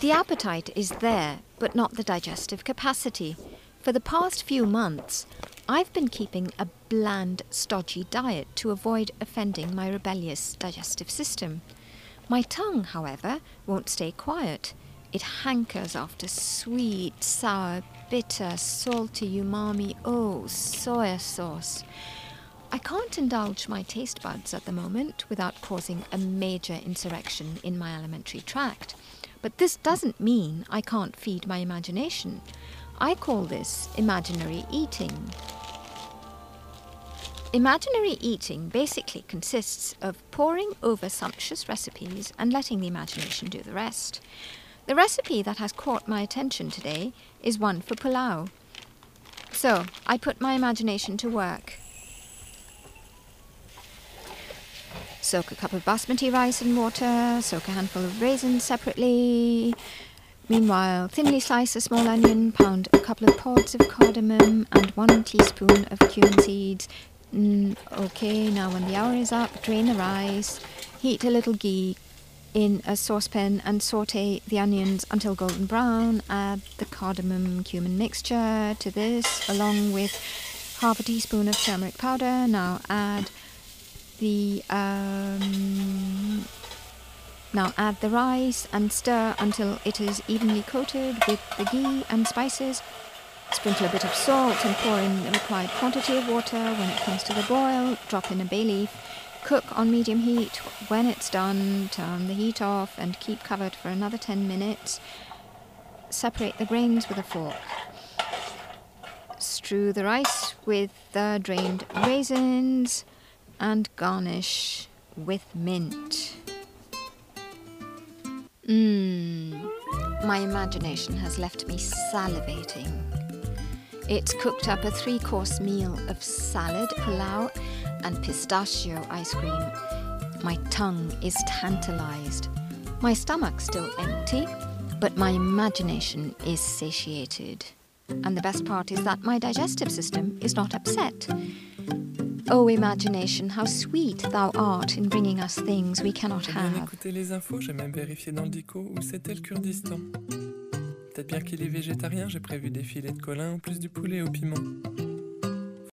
The appetite is there, but not the digestive capacity. For the past few months, I've been keeping a bland, stodgy diet to avoid offending my rebellious digestive system. My tongue, however, won't stay quiet. It hankers after sweet, sour, bitter, salty umami, oh, soya sauce. I can't indulge my taste buds at the moment without causing a major insurrection in my alimentary tract. But this doesn't mean I can't feed my imagination. I call this imaginary eating. Imaginary eating basically consists of poring over sumptuous recipes and letting the imagination do the rest. The recipe that has caught my attention today is one for pulao. So I put my imagination to work. Soak a cup of basmati rice in water, soak a handful of raisins separately. Meanwhile, thinly slice a small onion, pound a couple of pods of cardamom and one teaspoon of cumin seeds. Mm, okay, now when the hour is up, drain the rice, heat a little ghee in a saucepan and saute the onions until golden brown. Add the cardamom cumin mixture to this along with half a teaspoon of turmeric powder. Now add the um, now add the rice and stir until it is evenly coated with the ghee and spices. Sprinkle a bit of salt and pour in the required quantity of water. When it comes to the boil, drop in a bay leaf. Cook on medium heat. When it's done, turn the heat off and keep covered for another 10 minutes. Separate the grains with a fork. Strew the rice with the drained raisins and garnish with mint. Mmm, my imagination has left me salivating. It's cooked up a three course meal of salad, pulao, and pistachio ice cream. My tongue is tantalized. My stomach's still empty, but my imagination is satiated. And the best part is that my digestive system is not upset. Oh, imagination, how sweet thou art in bringing us things we cannot have. écouter les infos, j'ai même vérifié dans le dico où c'était le Kurdistan. Peut-être bien qu'il est végétarien, j'ai prévu des filets de colin ou plus du poulet au piment.